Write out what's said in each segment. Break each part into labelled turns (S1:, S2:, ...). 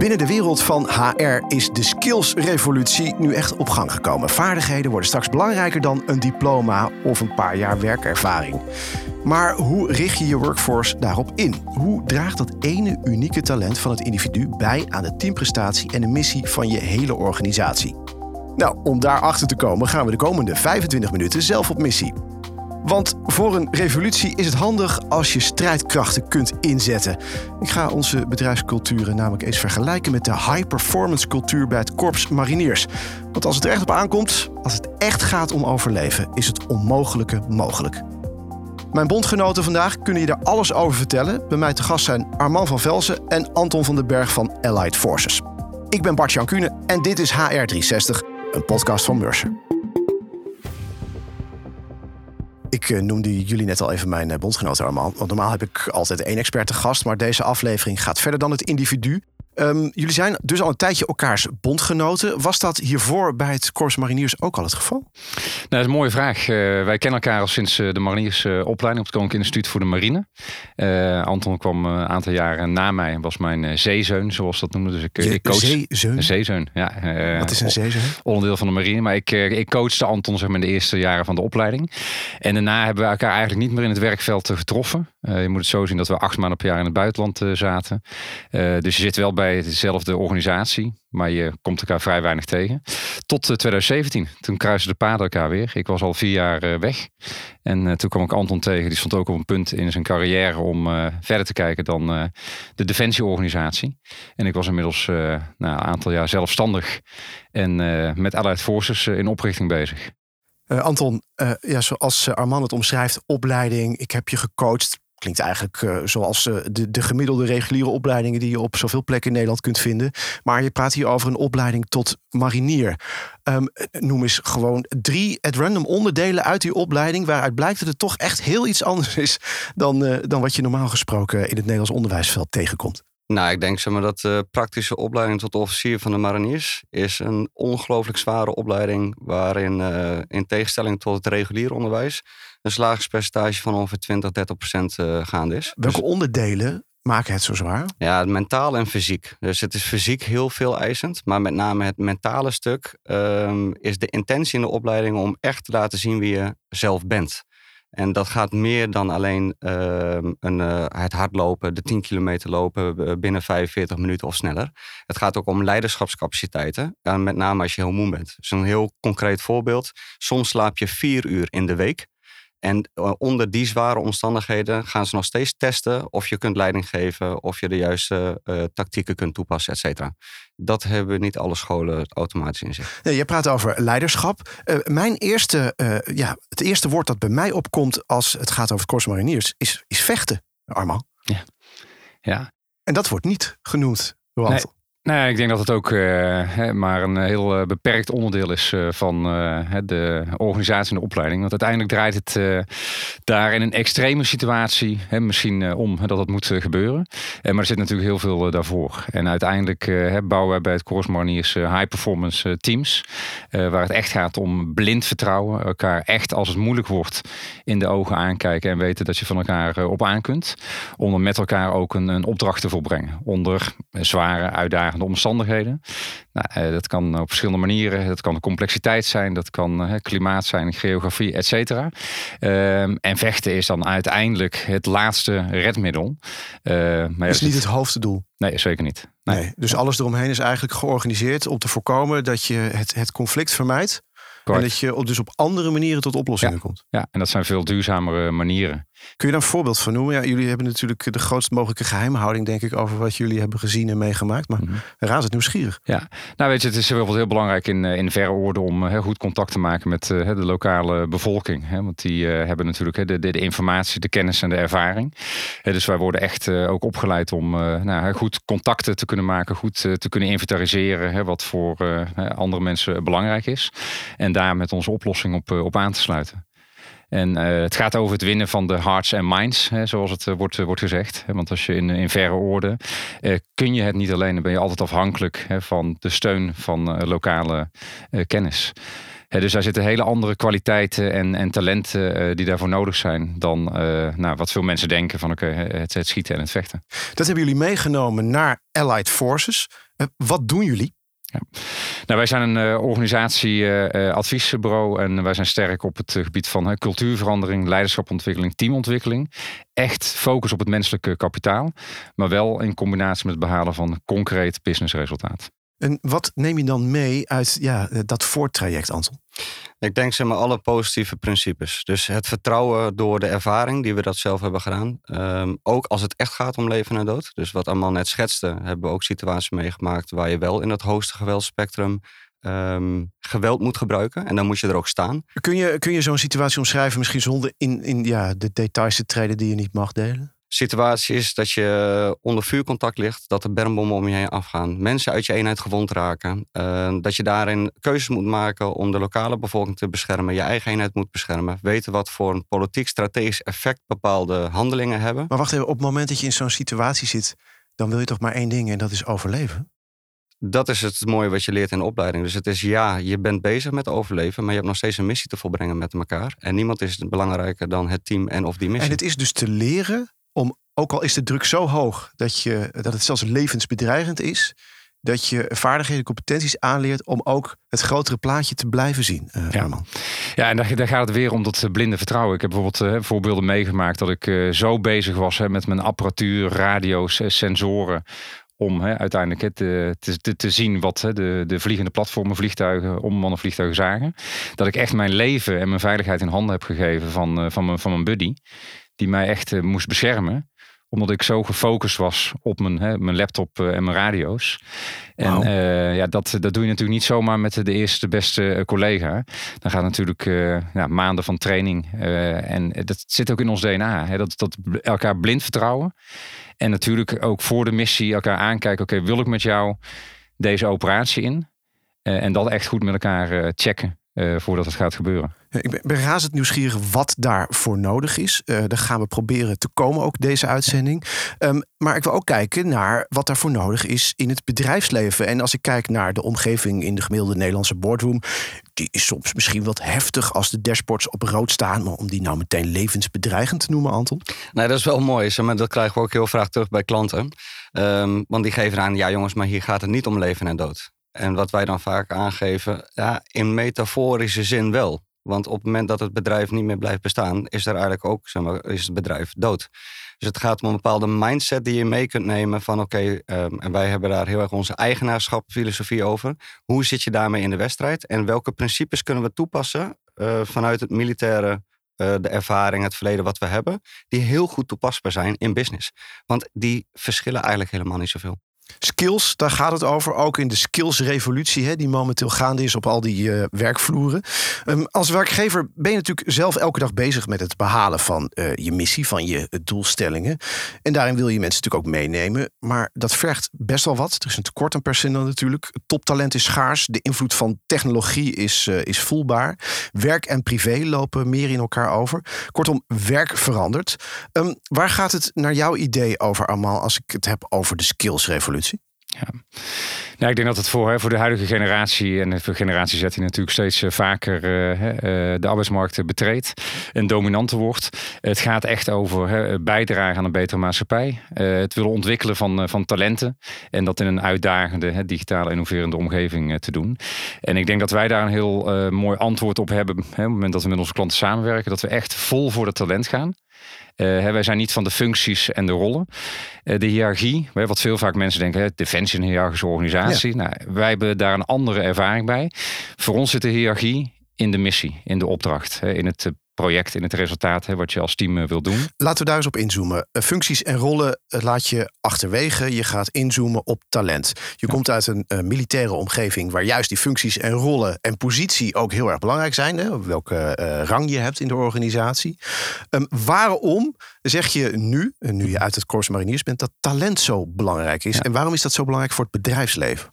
S1: Binnen de wereld van HR is de skills-revolutie nu echt op gang gekomen. Vaardigheden worden straks belangrijker dan een diploma of een paar jaar werkervaring. Maar hoe richt je je workforce daarop in? Hoe draagt dat ene unieke talent van het individu bij aan de teamprestatie en de missie van je hele organisatie? Nou, om daarachter te komen gaan we de komende 25 minuten zelf op missie. Want voor een revolutie is het handig als je strijdkrachten kunt inzetten. Ik ga onze bedrijfsculturen namelijk eens vergelijken met de high-performance cultuur bij het Korps Mariniers. Want als het er echt op aankomt, als het echt gaat om overleven, is het onmogelijke mogelijk. Mijn bondgenoten vandaag kunnen je daar alles over vertellen. Bij mij te gast zijn Arman van Velzen en Anton van den Berg van Allied Forces. Ik ben Bart Jan Kuhne en dit is HR360, een podcast van Mercer. Ik uh, noemde jullie net al even mijn uh, bondgenoten Arman. Want normaal heb ik altijd één expert te gast. Maar deze aflevering gaat verder dan het individu. Um, jullie zijn dus al een tijdje elkaars bondgenoten. Was dat hiervoor bij het Corps Mariniers ook al het geval?
S2: Nou, dat is een mooie vraag. Uh, wij kennen elkaar al sinds de Mariniersopleiding op het Koninklijk Instituut voor de Marine. Uh, Anton kwam een aantal jaren na mij en was mijn zeezeun, zoals dat noemde. Dus ik,
S1: Je
S2: ik coach...
S1: zeezeun?
S2: Een zeezeun, ja. Uh,
S1: Wat is een zeezeun?
S2: Onderdeel van de marine. Maar ik, ik coachte Anton zeg maar, in de eerste jaren van de opleiding. En daarna hebben we elkaar eigenlijk niet meer in het werkveld getroffen. je moet het zo zien dat we acht maanden per jaar in het buitenland zaten. dus je zit wel bij dezelfde organisatie, maar je komt elkaar vrij weinig tegen. Tot 2017. Toen kruisten de paden elkaar weer. Ik was al vier jaar weg. En toen kwam ik Anton tegen. Die stond ook op een punt in zijn carrière om verder te kijken dan de defensieorganisatie. En ik was inmiddels na een aantal jaar zelfstandig en met Allied Forces in oprichting bezig.
S1: Anton, ja, zoals Arman het omschrijft, opleiding. Ik heb je gecoacht. Klinkt eigenlijk uh, zoals uh, de, de gemiddelde reguliere opleidingen die je op zoveel plekken in Nederland kunt vinden. Maar je praat hier over een opleiding tot marinier. Um, noem eens gewoon drie at random onderdelen uit die opleiding. Waaruit blijkt dat het toch echt heel iets anders is dan, uh, dan wat je normaal gesproken in het Nederlands onderwijsveld tegenkomt.
S3: Nou, ik denk zeg maar, dat de praktische opleiding tot officier van de mariniers is een ongelooflijk zware opleiding. Waarin uh, in tegenstelling tot het reguliere onderwijs een slagingspercentage van ongeveer 20, 30 procent uh, gaande is.
S1: Welke dus, onderdelen maken het zo zwaar?
S3: Ja, mentaal en fysiek. Dus het is fysiek heel veel eisend. Maar met name het mentale stuk um, is de intentie in de opleiding om echt te laten zien wie je zelf bent. En dat gaat meer dan alleen uh, een, uh, het hardlopen, de 10 kilometer lopen binnen 45 minuten of sneller. Het gaat ook om leiderschapscapaciteiten, en met name als je heel moe bent. Dus een heel concreet voorbeeld. Soms slaap je vier uur in de week. En onder die zware omstandigheden gaan ze nog steeds testen of je kunt leiding geven, of je de juiste uh, tactieken kunt toepassen, et cetera. Dat hebben niet alle scholen automatisch in zich.
S1: Nee, je praat over leiderschap. Uh, mijn eerste, uh, ja, het eerste woord dat bij mij opkomt als het gaat over het Corps Mariniers is, is vechten, Arman.
S2: Ja. ja.
S1: En dat wordt niet genoemd door
S2: nee. Nou ik denk dat het ook uh, maar een heel uh, beperkt onderdeel is uh, van de organisatie en de opleiding. Want uiteindelijk draait het daar in een extreme situatie misschien om dat het moet gebeuren. maar er zit natuurlijk heel veel daarvoor. En uiteindelijk bouwen wij bij het Corps Mariniers high performance teams. waar het echt gaat om blind vertrouwen. Elkaar echt als het moeilijk wordt in de ogen aankijken. En weten dat je van elkaar op aan kunt. Om dan met elkaar ook een, een opdracht te volbrengen. Onder zware uitdagingen de omstandigheden. Nou, dat kan op verschillende manieren. Dat kan de complexiteit zijn, dat kan uh, klimaat zijn, geografie, et cetera. Uh, en vechten is dan uiteindelijk het laatste redmiddel.
S1: Uh, maar is niet het hoofddoel.
S2: Nee, zeker niet.
S1: Nee. nee. dus alles eromheen is eigenlijk georganiseerd om te voorkomen dat je het, het conflict vermijdt. En dat je dus op andere manieren tot oplossingen
S2: ja.
S1: komt.
S2: Ja, en dat zijn veel duurzamere manieren.
S1: Kun je daar een voorbeeld van noemen? Ja, jullie hebben natuurlijk de grootst mogelijke geheimhouding, denk ik, over wat jullie hebben gezien en meegemaakt. Maar mm-hmm. raad het nieuwsgierig.
S2: Ja, nou weet je, het is bijvoorbeeld heel belangrijk in, in verre orde om heel goed contact te maken met uh, de lokale bevolking. Want die uh, hebben natuurlijk de, de, de, informatie, de kennis en de ervaring. dus wij worden echt uh, ook opgeleid om nou, goed contacten te kunnen maken, goed te kunnen inventariseren wat voor andere mensen belangrijk is. En daar met onze oplossing op, op aan te sluiten. En uh, het gaat over het winnen van de hearts en minds, hè, zoals het uh, wordt, uh, wordt gezegd. Want als je in, in verre orde kun je het niet alleen, dan ben je altijd afhankelijk hè, van de steun van lokale kennis. Dus daar zitten hele andere kwaliteiten en, en talenten die daarvoor nodig zijn dan nou, wat veel mensen denken van het schieten en het vechten.
S1: Dat hebben jullie meegenomen naar Allied Forces. wat doen jullie?
S2: Nou, wij zijn een uh, organisatie-adviesbureau uh, en wij zijn sterk op het gebied van cultuurverandering, leiderschapontwikkeling, teamontwikkeling. Echt focus op het menselijke kapitaal, maar wel in combinatie met het behalen van concreet businessresultaat.
S1: En wat neem je dan mee uit ja, dat voortraject, Anton?
S3: Ik denk zeg maar alle positieve principes. Dus het vertrouwen door de ervaring die we dat zelf hebben gedaan. Um, ook als het echt gaat om leven en dood. Dus wat allemaal net schetste, hebben we ook situaties meegemaakt waar je wel in dat hoogste geweldspectrum um, geweld moet gebruiken. En dan moet je er ook staan.
S1: Kun je, kun je zo'n situatie omschrijven, misschien zonder in, in ja, de details te treden die je niet mag delen?
S3: Situatie is dat je onder vuurcontact ligt, dat er bermbommen om je heen afgaan, mensen uit je eenheid gewond raken, uh, dat je daarin keuzes moet maken om de lokale bevolking te beschermen, je eigen eenheid moet beschermen, weten wat voor een politiek strategisch effect bepaalde handelingen hebben.
S1: Maar wacht even, op het moment dat je in zo'n situatie zit, dan wil je toch maar één ding en dat is overleven?
S3: Dat is het mooie wat je leert in de opleiding. Dus het is ja, je bent bezig met overleven, maar je hebt nog steeds een missie te volbrengen met elkaar. En niemand is belangrijker dan het team en of die missie.
S1: En het is dus te leren om, ook al is de druk zo hoog dat, je, dat het zelfs levensbedreigend is, dat je vaardigheden, competenties aanleert om ook het grotere plaatje te blijven zien. Uh,
S2: ja. ja, en daar, daar, gaat het weer om dat blinde vertrouwen. Ik heb bijvoorbeeld uh, voorbeelden meegemaakt dat ik uh, zo bezig was hè, met mijn apparatuur, radio's, sensoren. Om hè, uiteindelijk te, te, te, zien wat hè, de, de vliegende platformen, vliegtuigen, onbemande vliegtuigen zagen. Dat ik echt mijn leven en mijn veiligheid in handen heb gegeven van, van, mijn, van mijn buddy die mij echt uh, moest beschermen omdat ik zo gefocust was op mijn, hè, mijn laptop uh, en mijn radio's. En uh, ja, dat, dat doe je natuurlijk niet zomaar met de eerste beste collega. Dan gaat natuurlijk ja, maanden van training. en dat zit ook in ons DNA. Hè, dat, dat elkaar blind vertrouwen. En natuurlijk ook voor de missie elkaar aankijken. Oké, wil ik met jou deze operatie in? en dat echt goed met elkaar checken voordat het gaat gebeuren.
S1: Ik ben, ben razend nieuwsgierig wat daarvoor nodig is. Uh, daar gaan we proberen te komen, ook deze uitzending. Um, maar ik wil ook kijken naar wat daarvoor nodig is in het bedrijfsleven. En als ik kijk naar de omgeving in de gemiddelde Nederlandse boardroom, die is soms misschien wat heftig als de dashboards op rood staan. Maar om die nou meteen levensbedreigend te noemen, Anton?
S3: Nee, dat is wel mooi. Maar dat krijgen we ook heel vaak terug bij klanten. Um, want die geven aan, ja jongens, maar hier gaat het niet om leven en dood. En wat wij dan vaak aangeven, ja, in metaforische zin wel. Want op het moment dat het bedrijf niet meer blijft bestaan, is er eigenlijk ook, zeg maar, is het bedrijf dood. Dus het gaat om een bepaalde mindset die je mee kunt nemen van oké, um, en wij hebben daar heel erg onze eigenaarschapfilosofie over. Hoe zit je daarmee in de wedstrijd? En welke principes kunnen we toepassen uh, vanuit het militaire uh, de ervaring, het verleden wat we hebben, die heel goed toepasbaar zijn in business. Want die verschillen eigenlijk helemaal niet zoveel.
S1: Skills, daar gaat het over. Ook in de skillsrevolutie hè, die momenteel gaande is op al die uh, werkvloeren. Um, als werkgever ben je natuurlijk zelf elke dag bezig met het behalen van uh, je missie, van je uh, doelstellingen. En daarin wil je mensen natuurlijk ook meenemen. Maar dat vergt best wel wat. Er is een tekort aan personeel natuurlijk. Toptalent is schaars. De invloed van technologie is, is voelbaar. Werk en privé lopen meer in elkaar over. Kortom, werk verandert. Um, waar gaat het naar jouw idee over, Amal, als ik het heb over de skillsrevolutie?
S2: Ja. Nou, ik denk dat het voor, voor de huidige generatie en voor generatie Z die natuurlijk steeds eh, vaker uh, de arbeidsmarkt betreedt en dominanter wordt. Het gaat echt over bijdragen aan een betere maatschappij. het willen ontwikkelen van, van talenten en dat in een uitdagende, digitale, innoverende omgeving te doen. En ik denk dat wij daar een heel mooi antwoord op hebben op het moment dat we met onze klanten samenwerken. Dat we echt vol voor het talent gaan. Uh, wij zijn niet van de functies en de rollen. Uh, de hiërarchie, wat veel vaak mensen denken, hè, defensie een hiërarchische organisatie. Nou, wij hebben daar een andere ervaring bij. Voor ons zit de hiërarchie in de missie, in de opdracht, in het eh, project, in het resultaat hè, wat je als team wil doen.
S1: Laten we daar eens op inzoomen. Functies en rollen laat je achterwege. Je gaat inzoomen op talent. Je komt uit een uh, militaire omgeving waar juist die functies en rollen en positie ook heel erg belangrijk zijn. Hè? Welke uh, rang je hebt in de organisatie. Um, waarom zeg je nu, nu je uit het Corps Mariniers bent, dat talent zo belangrijk is? Ja. En waarom is dat zo belangrijk voor het bedrijfsleven?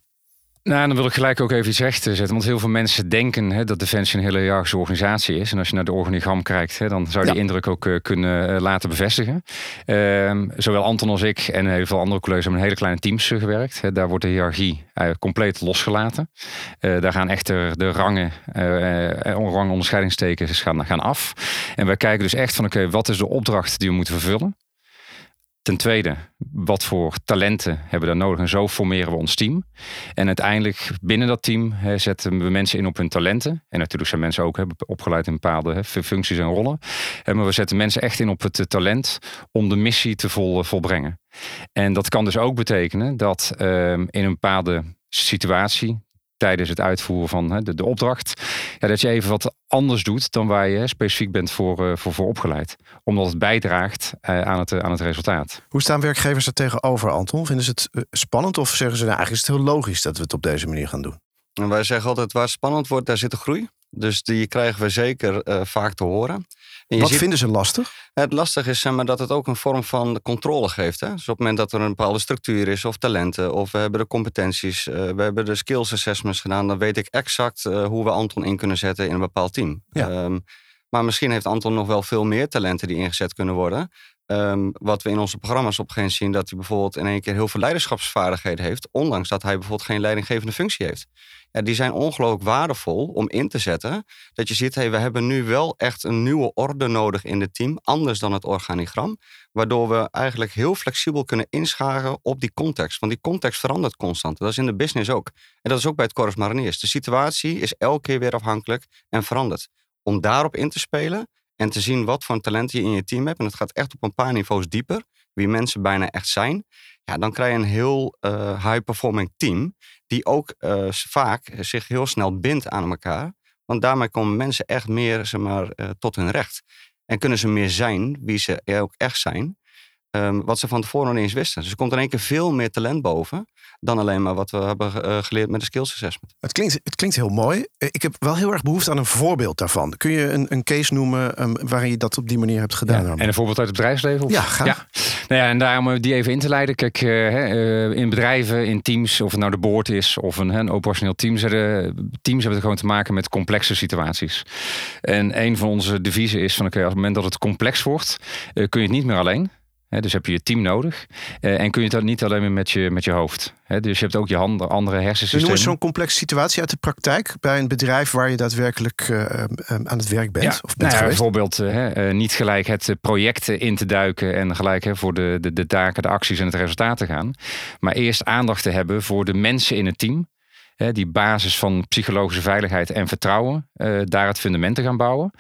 S2: Nou, dan wil ik gelijk ook even iets recht zetten. Want heel veel mensen denken hè, dat Defensie een hele hiërarchische organisatie is. En als je naar de organigram kijkt, hè, dan zou je ja. die indruk ook uh, kunnen uh, laten bevestigen. Uh, zowel Anton als ik en heel veel andere collega's hebben in hele kleine teams uh, gewerkt. Hè. Daar wordt de hiërarchie compleet losgelaten. daar gaan echt de, de rangen, rangonderscheidingstekens gaan, gaan af. En wij kijken dus echt van, oké, okay, wat is de opdracht die we moeten vervullen? Ten tweede, wat voor talenten hebben we daar nodig en zo formeren we ons team. En uiteindelijk binnen dat team hè, zetten we mensen in op hun talenten. En natuurlijk zijn mensen ook opgeleid in bepaalde hè, functies en rollen. maar we zetten mensen echt in op het talent om de missie te vol, volbrengen. En dat kan dus ook betekenen dat ehm, in een bepaalde situatie, tijdens het uitvoeren van de, de opdracht. Ja, dat je even wat anders doet dan waar je specifiek bent voor, eh, voor, voor opgeleid. Omdat het bijdraagt eh, aan, het, aan het resultaat.
S1: Hoe staan werkgevers er tegenover, Anton? Vinden ze het eh, spannend of zeggen ze nou, eigenlijk is het heel logisch dat we het op deze manier gaan doen?
S3: En wij zeggen altijd waar het spannend wordt, daar zit de groei. Dus die krijgen we zeker vaak te horen.
S1: Wat vinden ze lastig?
S3: Het lastig is zeg maar, dat het ook een vorm van controle geeft. Hè? Dus op het moment dat er een bepaalde structuur is, of talenten, of we hebben de competenties, uh, we hebben de skills assessments gedaan, dan weet ik exact uh, hoe we Anton in kunnen zetten in een bepaald team. Ja. Um, maar misschien heeft Anton nog wel veel meer talenten die ingezet kunnen worden. Um, wat we in onze programma's op een zien, dat hij bijvoorbeeld in één keer heel veel leiderschapsvaardigheden heeft, ondanks dat hij bijvoorbeeld geen leidinggevende functie heeft. Ja, die zijn ongelooflijk waardevol om in te zetten. Dat je ziet, hey, we hebben nu wel echt een nieuwe orde nodig in het team, anders dan het organigram. Waardoor we eigenlijk heel flexibel kunnen inscharen op die context. Want die context verandert constant. Dat is in de business ook. En dat is ook bij het Corps Mariniers. De situatie is elke keer weer afhankelijk en verandert. Om daarop in te spelen en te zien wat voor talent je in je team hebt. En het gaat echt op een paar niveaus dieper. Wie mensen bijna echt zijn. Ja, dan krijg je een heel uh, high-performing team. Die ook uh, vaak zich heel snel bindt aan elkaar. Want daarmee komen mensen echt meer zeg maar, uh, tot hun recht. En kunnen ze meer zijn wie ze ook echt zijn. Um, wat ze van tevoren nog niet eens wisten. Dus er komt in één keer veel meer talent boven dan alleen maar wat we hebben uh, geleerd met de skills assessment.
S1: Het klinkt, het klinkt heel mooi. Eh, ik heb wel heel erg behoefte aan een voorbeeld daarvan. Kun je een, een case noemen um, waarin je dat op die manier hebt gedaan?
S2: Ja, en een voorbeeld uit het bedrijfsleven? Of?
S1: Ja, ga. Ja.
S2: Nou ja, en daarom die even in te leiden. Kijk, uh, in bedrijven, in teams, of het nou de board is of een, een operationeel team, teams hebben gewoon te maken met complexe situaties. En een van onze deviezen is van oké, okay, op het moment dat het complex wordt, uh, kun je het niet meer alleen dus heb je je team nodig. Uh, en kun je dat niet alleen maar met je, met je hoofd. dus je hebt ook je handen, andere hersensystemen.
S1: Noem eens zo'n complexe situatie uit de praktijk bij een bedrijf waar je daadwerkelijk uh, aan het werk bent.
S2: Ja,
S1: of bent
S2: nou ja, bijvoorbeeld niet gelijk het project in te duiken en gelijk voor de, de, de taken, de acties en het resultaat te gaan. Maar eerst aandacht te hebben voor de mensen in het team die basis van psychologische veiligheid en vertrouwen, uh, daar het fundament te gaan bouwen.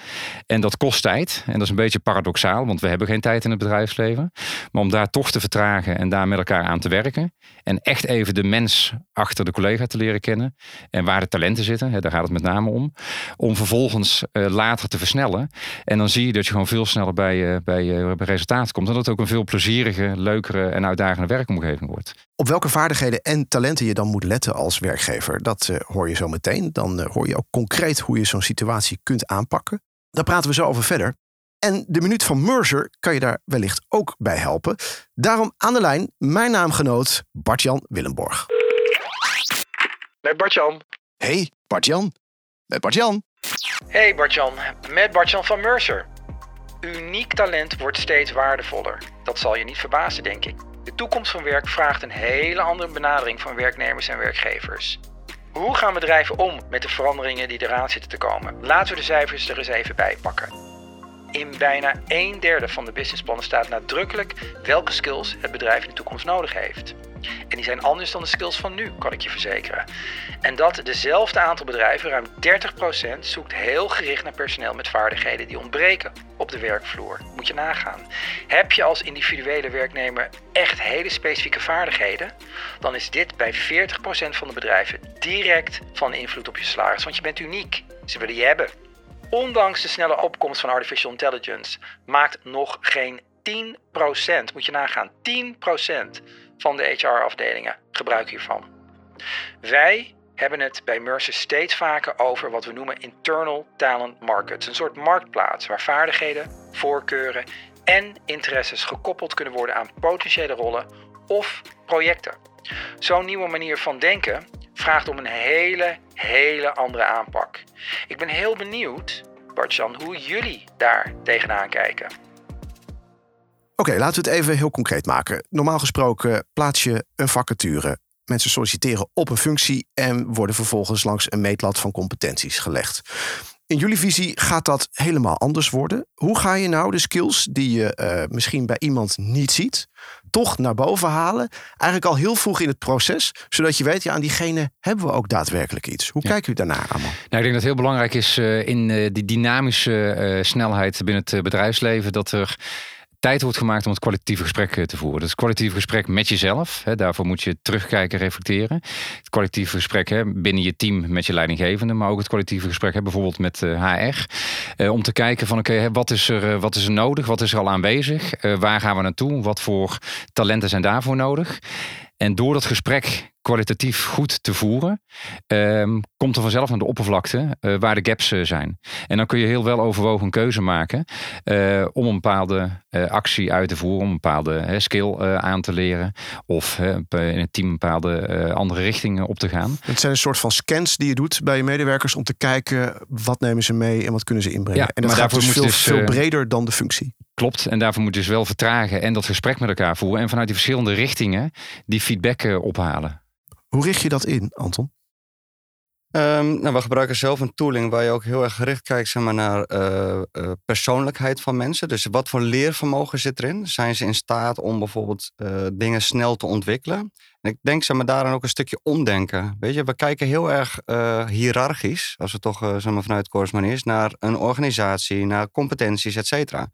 S2: En dat kost tijd. En dat is een beetje paradoxaal, want we hebben geen tijd in het bedrijfsleven. Maar om daar toch te vertragen en daar met elkaar aan te werken. En echt even de mens achter de collega te leren kennen. En waar de talenten zitten, daar gaat het met name om. Om vervolgens uh, later te versnellen. En dan zie je dat je gewoon veel sneller bij, uh, bij, bij resultaat komt. En dat het ook een veel plezierige, leukere en uitdagende werkomgeving wordt.
S1: Op welke vaardigheden en talenten je dan moet letten als werkgever, dat uh, hoor je zo meteen. Dan uh, hoor je ook concreet hoe je zo'n situatie kunt aanpakken. Daar praten we zo over verder. En de minuut van Mercer kan je daar wellicht ook bij helpen. Daarom aan de lijn mijn naamgenoot Bartjan Willemborg.
S4: Met Bartjan.
S1: Hey Bartjan. Met Bartjan.
S4: Hey Bartjan, met Bartjan van Mercer. Uniek talent wordt steeds waardevoller. Dat zal je niet verbazen, denk ik. De toekomst van werk vraagt een hele andere benadering van werknemers en werkgevers. Hoe gaan bedrijven om met de veranderingen die eraan zitten te komen? Laten we de cijfers er eens even bij pakken. In bijna een derde van de businessplannen staat nadrukkelijk welke skills het bedrijf in de toekomst nodig heeft. En die zijn anders dan de skills van nu, kan ik je verzekeren. En dat dezelfde aantal bedrijven, ruim 30%, zoekt heel gericht naar personeel met vaardigheden die ontbreken op de werkvloer. Moet je nagaan. Heb je als individuele werknemer echt hele specifieke vaardigheden, dan is dit bij 40% van de bedrijven direct van invloed op je salaris, want je bent uniek. Ze willen je hebben. Ondanks de snelle opkomst van artificial intelligence maakt nog geen 10%, moet je nagaan, 10% van de HR-afdelingen gebruik hiervan. Wij hebben het bij Mercer steeds vaker over wat we noemen internal talent markets. Een soort marktplaats waar vaardigheden, voorkeuren en interesses gekoppeld kunnen worden aan potentiële rollen of projecten. Zo'n nieuwe manier van denken vraagt om een hele, hele andere aanpak. Ik ben heel benieuwd, Bartjan, hoe jullie daar tegenaan kijken.
S1: Oké, laten we het even heel concreet maken. Normaal gesproken plaats je een vacature. Mensen solliciteren op een functie en worden vervolgens langs een meetlat van competenties gelegd. In jullie visie gaat dat helemaal anders worden. Hoe ga je nou de skills die je uh, misschien bij iemand niet ziet, toch naar boven halen? Eigenlijk al heel vroeg in het proces, zodat je weet, ja, aan diegene hebben we ook daadwerkelijk iets. Hoe ja. kijkt u daarnaar allemaal?
S2: Nou, ik denk dat het heel belangrijk is uh, in uh, die dynamische snelheid binnen het bedrijfsleven, dat er tijd wordt gemaakt om het kwalitatieve gesprek eh, te voeren. Dus het kwalitatieve gesprek met jezelf. Hè, daarvoor moet je terugkijken, reflecteren. Het kwalitatieve gesprek hè, binnen je team met je leidinggevende. Maar ook het kwalitatieve gesprek hè, bijvoorbeeld met uh, eh, HR. Uh, om te kijken van oké, wat, is er, wat is er nodig? Wat is er al aanwezig? waar gaan we naartoe? Wat voor talenten zijn daarvoor nodig? En door dat gesprek kwalitatief goed te voeren, um, komt er vanzelf aan de oppervlakte uh, waar de gaps uh, zijn. En dan kun je heel wel overwogen een keuze maken uh, om een bepaalde actie uit te voeren, om een bepaalde skill aan te leren of in het team een bepaalde andere richtingen op te gaan.
S1: Het zijn een soort van scans die je doet bij je medewerkers om te kijken wat nemen ze mee en wat kunnen ze inbrengen. Ja, en dat maar gaat dus veel, dus, veel breder dan de functie.
S2: Klopt, en daarvoor moet je dus wel vertragen en dat gesprek met elkaar voeren en vanuit die verschillende richtingen die feedback ophalen.
S1: Hoe richt je dat in, Anton?
S3: Um, nou, we gebruiken zelf een tooling waar je ook heel erg gericht kijkt zeg maar, naar uh, uh, persoonlijkheid van mensen. Dus wat voor leervermogen zit erin? Zijn ze in staat om bijvoorbeeld uh, dingen snel te ontwikkelen? En ik denk zeg maar, daarin ook een stukje omdenken. Weet je, we kijken heel erg hiërarchisch, als het toch zeg maar, vanuit Corsman is, naar een organisatie, naar competenties, et cetera.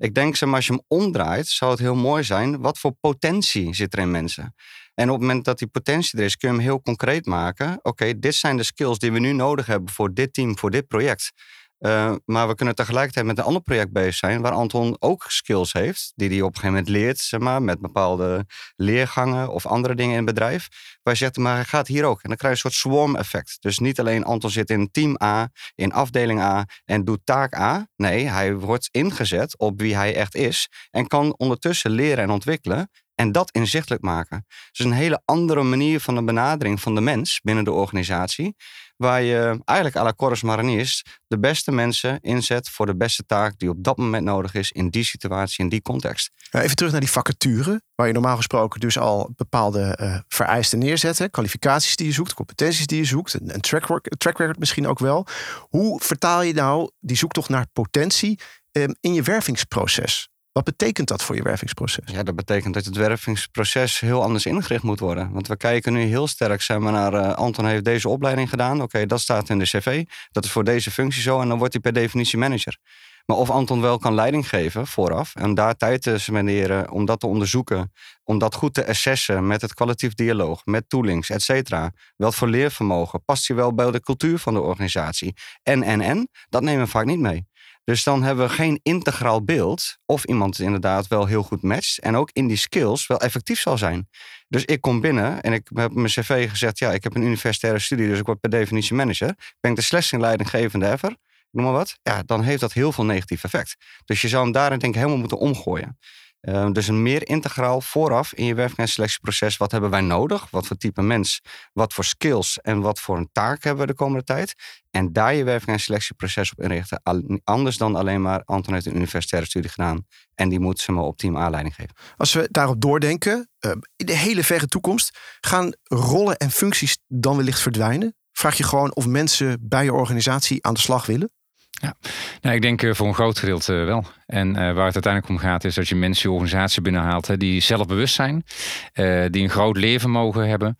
S3: Ik denk, zeg als je hem omdraait, zou het heel mooi zijn. Wat voor potentie zit er in mensen? En op het moment dat die potentie er is, kun je hem heel concreet maken. Oké, dit zijn de skills die we nu nodig hebben voor dit team, voor dit project. Uh, maar we kunnen tegelijkertijd met een ander project bezig zijn, waar Anton ook skills heeft, die hij op een gegeven moment leert, zeg maar, met bepaalde leergangen of andere dingen in het bedrijf. Waar je zegt, maar hij gaat hier ook. En dan krijg je een soort swarm effect. Dus niet alleen Anton zit in team A, in afdeling A en doet taak A. Nee, hij wordt ingezet op wie hij echt is en kan ondertussen leren en ontwikkelen. En dat inzichtelijk maken. Dus een hele andere manier van de benadering van de mens binnen de organisatie. Waar je eigenlijk à la Corus Mariniers de beste mensen inzet voor de beste taak die op dat moment nodig is in die situatie, in die context.
S1: Even terug naar die vacature, waar je normaal gesproken dus al bepaalde uh, vereisten neerzet. Kwalificaties die je zoekt, competenties die je zoekt, een track, track record misschien ook wel. Hoe vertaal je nou die zoektocht naar potentie um, in je wervingsproces? Wat betekent dat voor je wervingsproces?
S3: Ja, dat betekent dat het wervingsproces heel anders ingericht moet worden. Want we kijken nu heel sterk maar, naar uh, Anton heeft deze opleiding gedaan. Oké, dat staat in de cv. Dat is voor deze functie zo en dan wordt hij per definitie manager. Maar of Anton wel kan leiding geven vooraf en daar tijd te spenderen om dat te onderzoeken, om dat goed te assessen met het kwalitatief dialoog, met toolings, et cetera. Wat voor leervermogen, past hij wel bij de cultuur van de organisatie? En, en, en, dat nemen we vaak niet mee. Dus dan hebben we geen integraal beeld of iemand inderdaad wel heel goed matcht en ook in die skills wel effectief zal zijn. Dus ik kom binnen en ik heb mijn cv gezegd, ja, ik heb een universitaire studie, dus ik word per definitie manager. Ben ik de slechtste leidinggevende ever, noem maar wat. Ja, dan heeft dat heel veel negatief effect. Dus je zou hem daarin denk ik helemaal moeten omgooien. Uh, dus een meer integraal vooraf in je werving- en selectieproces. Wat hebben wij nodig? Wat voor type mens? Wat voor skills en wat voor een taak hebben we de komende tijd? En daar je werving- en selectieproces op inrichten. Anders dan alleen maar Anton heeft een universitaire studie gedaan. En die moet ze maar op team aanleiding geven.
S1: Als we daarop doordenken, uh, in de hele verre toekomst, gaan rollen en functies dan wellicht verdwijnen? Vraag je gewoon of mensen bij je organisatie aan de slag willen?
S2: Ja, nou, ik denk uh, voor een groot gedeelte wel. En uh, waar het uiteindelijk om gaat, is dat je mensen je organisatie binnenhaalt hè, die zelfbewust zijn, die een groot leervermogen hebben,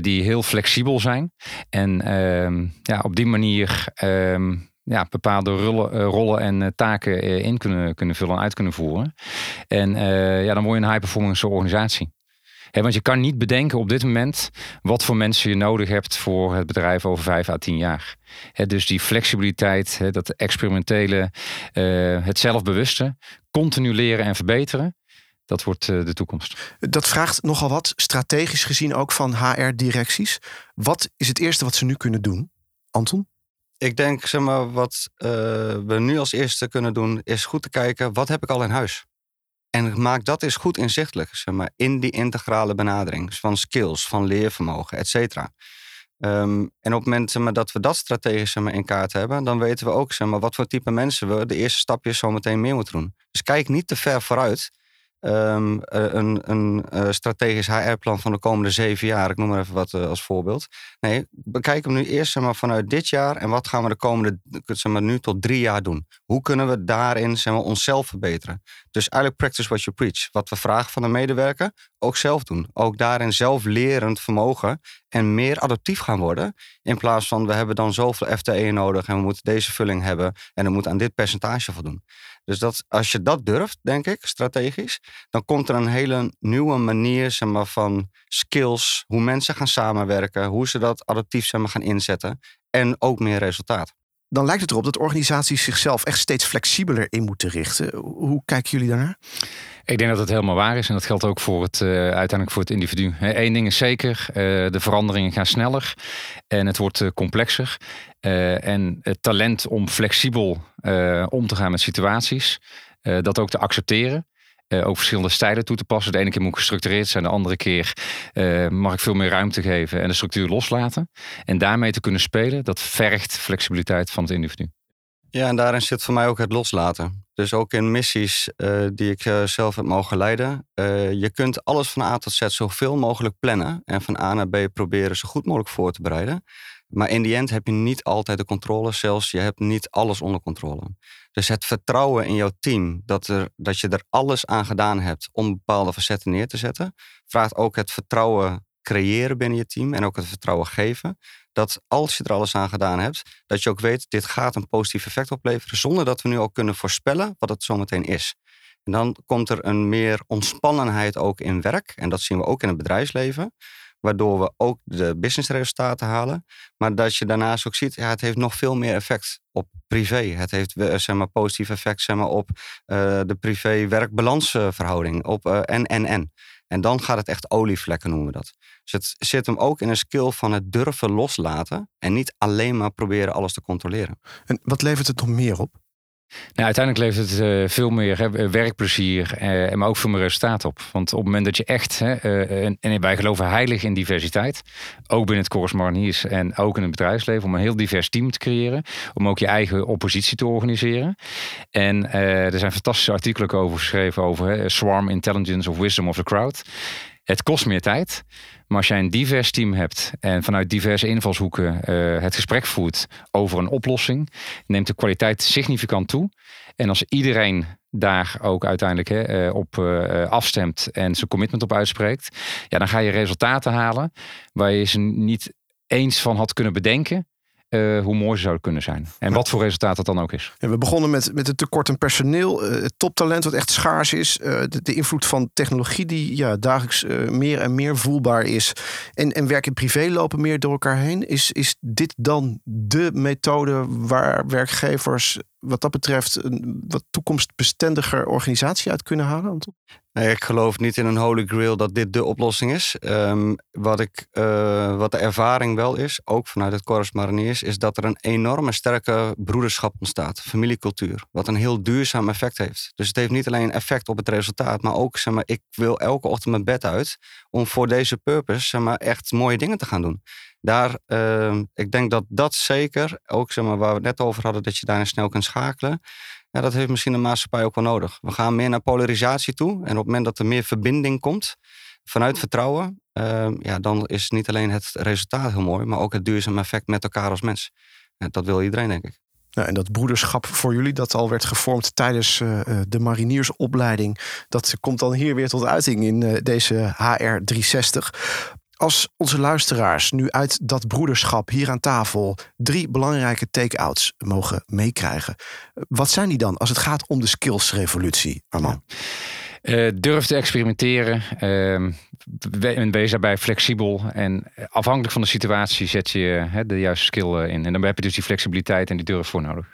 S2: die heel flexibel zijn. En ehm, ja, op die manier ehm, ja, bepaalde rollen, rollen en taken in kunnen, kunnen vullen en uit kunnen voeren. En ja, dan word je een high-performance organisatie want je kan niet bedenken op dit moment wat voor mensen je nodig hebt voor het bedrijf over vijf à tien jaar. dus die flexibiliteit, dat experimentele, uh, het zelfbewuste, continu leren en verbeteren. Dat wordt uh, de toekomst.
S1: Dat vraagt nogal wat, strategisch gezien ook van HR-directies. Wat is het eerste wat ze nu kunnen doen? Anton?
S3: Ik denk, zeg maar, wat uh, we nu als eerste kunnen doen, is goed te kijken, wat heb ik al in huis? En maak dat eens goed inzichtelijk, zeg maar, in die integrale benadering van skills, van leervermogen, et cetera. Um, en op het moment maar, dat we dat strategisch zeg maar, in kaart hebben, dan weten we ook zeg maar, wat voor type mensen we de eerste stapjes zo meteen meer moeten doen. Dus kijk niet te ver vooruit. ehm, eh, een, een uh, strategisch HR-plan van de komende zeven jaar. Ik noem maar even wat uh, als voorbeeld. Nee, bekijk hem nu eerst zeg maar, vanuit dit jaar en wat gaan we de komende zeg maar, nu tot drie jaar doen. Hoe kunnen we daarin zeg maar, onszelf verbeteren? Dus eigenlijk practice what you preach. Wat we vragen van de medewerker, ook zelf doen. Ook daarin zelflerend vermogen en meer adaptief gaan worden. In plaats van we hebben dan zoveel FTE nodig en we moeten deze vulling hebben en we moeten aan dit percentage voldoen. Dus dat, als je dat durft, denk ik, strategisch, dan komt er een hele nieuwe manier zeg maar, van skills, hoe mensen gaan samenwerken, hoe ze dat adaptief zeg maar, gaan inzetten en ook meer resultaat.
S1: Dan lijkt het erop dat organisaties zichzelf echt steeds flexibeler in moeten richten. Hoe kijken jullie daarnaar?
S2: Ik denk dat het helemaal waar is en dat geldt ook voor het, uh, uiteindelijk voor het individu. Eén ding is zeker, uh, de veranderingen gaan sneller en het wordt uh, complexer. en het talent om flexibel om te gaan met situaties, dat ook te accepteren. Ook verschillende stijlen toe te passen. De ene keer moet gestructureerd zijn, de andere keer mag ik veel meer ruimte geven en de structuur loslaten. En daarmee te kunnen spelen, dat vergt flexibiliteit van het individu.
S3: Ja, en daarin zit voor mij ook het loslaten. Dus ook in missies uh, die ik zelf heb mogen leiden. Uh, je kunt alles van A tot Z zoveel mogelijk plannen. En van A naar B proberen zo goed mogelijk voor te bereiden. Maar in die end heb je niet altijd de controle. Zelfs je hebt niet alles onder controle. Dus het vertrouwen in jouw team. Dat, er, dat je er alles aan gedaan hebt om bepaalde facetten neer te zetten. Vraagt ook het vertrouwen creëren binnen je team. En ook het vertrouwen geven dat als je er alles aan gedaan hebt, dat je ook weet, dit gaat een positief effect opleveren, zonder dat we nu al kunnen voorspellen wat het zometeen is. En dan komt er een meer ontspannenheid ook in werk. En dat zien we ook in het bedrijfsleven. Waardoor we ook de businessresultaten halen. Maar dat je daarnaast ook ziet, ja, het heeft nog veel meer effect op privé. Het heeft eh, zeg maar, positief effect zeg maar, op uh, de privé-werkbalansverhouding. Op uh, en, en, en. En dan gaat het echt olievlekken noemen we dat. Dus het zit hem ook in een skill van het durven loslaten. En niet alleen maar proberen alles te controleren.
S1: En wat levert het nog meer op?
S2: Nou, uiteindelijk levert het uh, veel meer werkplezier, uh, maar ook veel meer resultaat op. Want op het moment dat je echt, hè, uh, en, en, wij geloven heilig in diversiteit, ook binnen het Corus Mariniers en ook in het bedrijfsleven, om een heel divers team te creëren, om ook je eigen oppositie te organiseren. En er zijn fantastische artikelen over geschreven over hè, swarm intelligence of wisdom of the crowd. Het kost meer tijd. Maar als jij een divers team hebt en vanuit diverse invalshoeken uh, het gesprek voert over een oplossing, neemt de kwaliteit significant toe. En als iedereen daar ook uiteindelijk hè, op uh, afstemt en zijn commitment op uitspreekt, ja, dan ga je resultaten halen waar je ze niet eens van had kunnen bedenken. Uh, hoe mooi ze zou kunnen zijn. En wat voor resultaat dat dan ook is.
S1: we begonnen met, met het tekort aan personeel, uh, het toptalent wat echt schaars is, uh, de, de, invloed van technologie die ja, dagelijks meer en meer voelbaar is. En, en werk en privé lopen meer door elkaar heen. Is, is dit dan de methode waar werkgevers wat dat betreft een wat toekomstbestendiger organisatie uit kunnen halen?
S3: Nee, ik geloof niet in een holy grail dat dit de oplossing is. Um, wat, ik, uh, wat de ervaring wel is, ook vanuit het Corus Mariniers, is dat er een enorme sterke broederschap ontstaat. Familiecultuur. Wat een heel duurzaam effect heeft. Dus het heeft niet alleen effect op het resultaat, maar ook, zeg maar, ik wil elke ochtend mijn bed uit om voor deze purpose, zeg maar, echt mooie dingen te gaan doen daar, uh, ik denk dat dat zeker, ook zeg maar, waar we het net over hadden, dat je daarin snel kunt schakelen. Ja, dat heeft misschien de maatschappij ook wel nodig. We gaan meer naar polarisatie toe. En op het moment dat er meer verbinding komt vanuit vertrouwen, uh, ja, dan is niet alleen het resultaat heel mooi, maar ook het duurzame effect met elkaar als mens. En dat wil iedereen, denk ik.
S1: Nou, en dat broederschap voor jullie, dat al werd gevormd tijdens uh, de mariniersopleiding, dat komt dan hier weer tot uiting in uh, deze HR 360. Als onze luisteraars nu uit dat broederschap hier aan tafel drie belangrijke take-outs mogen meekrijgen, wat zijn die dan als het gaat om de skills-revolutie, Arman?
S2: Uh, durf te experimenteren. Uh, wees daarbij flexibel. En afhankelijk van de situatie zet je de juiste skill in. En dan heb je dus die flexibiliteit en die durf voor nodig.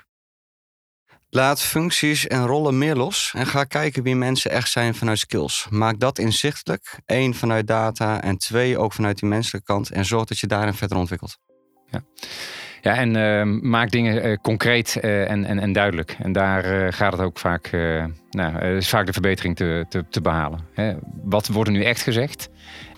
S3: Laat functies en rollen meer los en ga kijken wie mensen echt zijn vanuit skills. Maak dat inzichtelijk. Eén, vanuit data en twee, ook vanuit die menselijke kant. En zorg dat je daarin verder ontwikkelt.
S2: Ja. Ja, en uh, maak dingen uh, concreet uh, en, en, en duidelijk. En daar gaat het ook vaak, nou, is vaak de verbetering te, te, te behalen. Hè? Wat wordt er nu echt gezegd?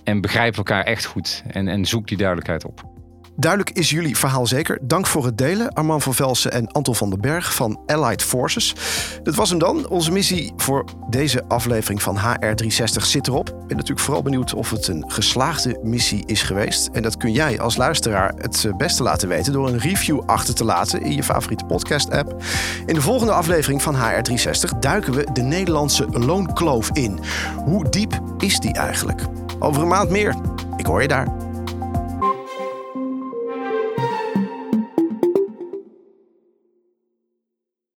S2: En begrijp elkaar echt goed. En, en zoek die duidelijkheid op.
S1: Duidelijk is jullie verhaal zeker. Dank voor het delen, Arman van Velsen en Anton van den Berg van Allied Forces. Dat was hem dan. Onze missie voor deze aflevering van HR360 zit erop. Ik ben natuurlijk vooral benieuwd of het een geslaagde missie is geweest. En dat kun jij als luisteraar het beste laten weten door een review achter te laten in je favoriete podcast-app. In de volgende aflevering van HR360 duiken we de Nederlandse loonkloof in. Hoe diep is die eigenlijk? Over een maand meer. Ik hoor je daar.